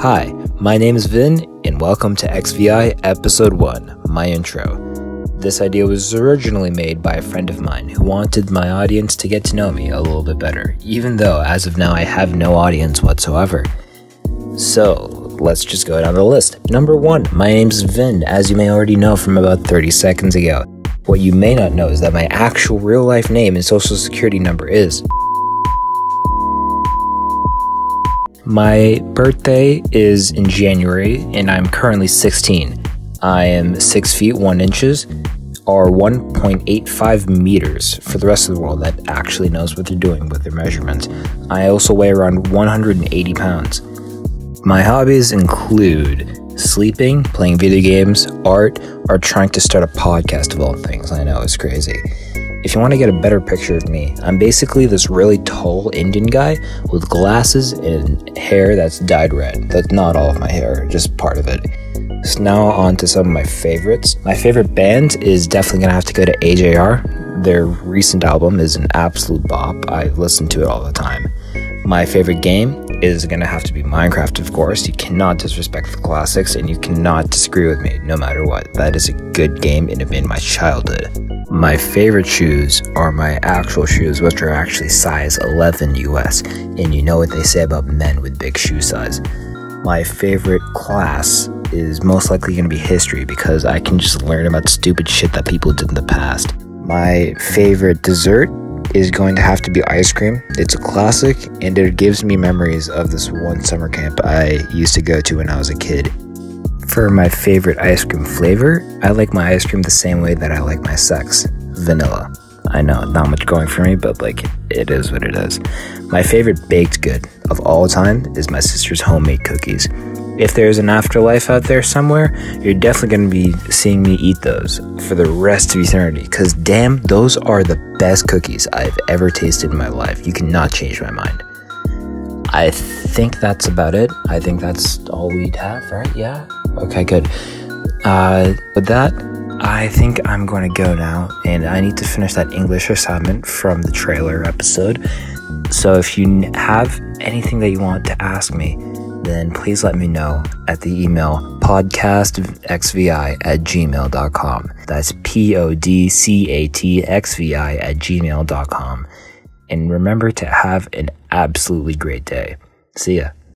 Hi, my name is Vin, and welcome to XVI Episode 1, my intro. This idea was originally made by a friend of mine who wanted my audience to get to know me a little bit better, even though as of now I have no audience whatsoever. So, let's just go down the list. Number 1, my name is Vin, as you may already know from about 30 seconds ago. What you may not know is that my actual real life name and social security number is My birthday is in January, and I'm currently 16. I am 6 feet 1 inches, or 1.85 meters for the rest of the world that actually knows what they're doing with their measurements. I also weigh around 180 pounds. My hobbies include sleeping, playing video games, art, or trying to start a podcast of all things. I know it's crazy. If you want to get a better picture of me, I'm basically this really tall Indian guy with glasses and hair that's dyed red. That's not all of my hair, just part of it. So now on to some of my favorites. My favorite band is definitely gonna have to go to AJR. Their recent album is an absolute bop. I listen to it all the time. My favorite game is gonna have to be Minecraft, of course. You cannot disrespect the classics, and you cannot disagree with me, no matter what. That is a good game, and it made my childhood. My favorite shoes are my actual shoes, which are actually size 11 US, and you know what they say about men with big shoe size. My favorite class is most likely going to be history because I can just learn about stupid shit that people did in the past. My favorite dessert is going to have to be ice cream. It's a classic and it gives me memories of this one summer camp I used to go to when I was a kid. For my favorite ice cream flavor, I like my ice cream the same way that I like my sex vanilla. I know, not much going for me, but like, it is what it is. My favorite baked good of all time is my sister's homemade cookies. If there's an afterlife out there somewhere, you're definitely going to be seeing me eat those for the rest of eternity. Because damn, those are the best cookies I've ever tasted in my life. You cannot change my mind. I think that's about it. I think that's all we'd have, right? Yeah? Okay, good. Uh, with that, I think I'm going to go now, and I need to finish that English assignment from the trailer episode. So if you have anything that you want to ask me, then please let me know at the email podcastxvi at gmail.com. That's P O D C A T X V I at gmail.com. And remember to have an absolutely great day. See ya.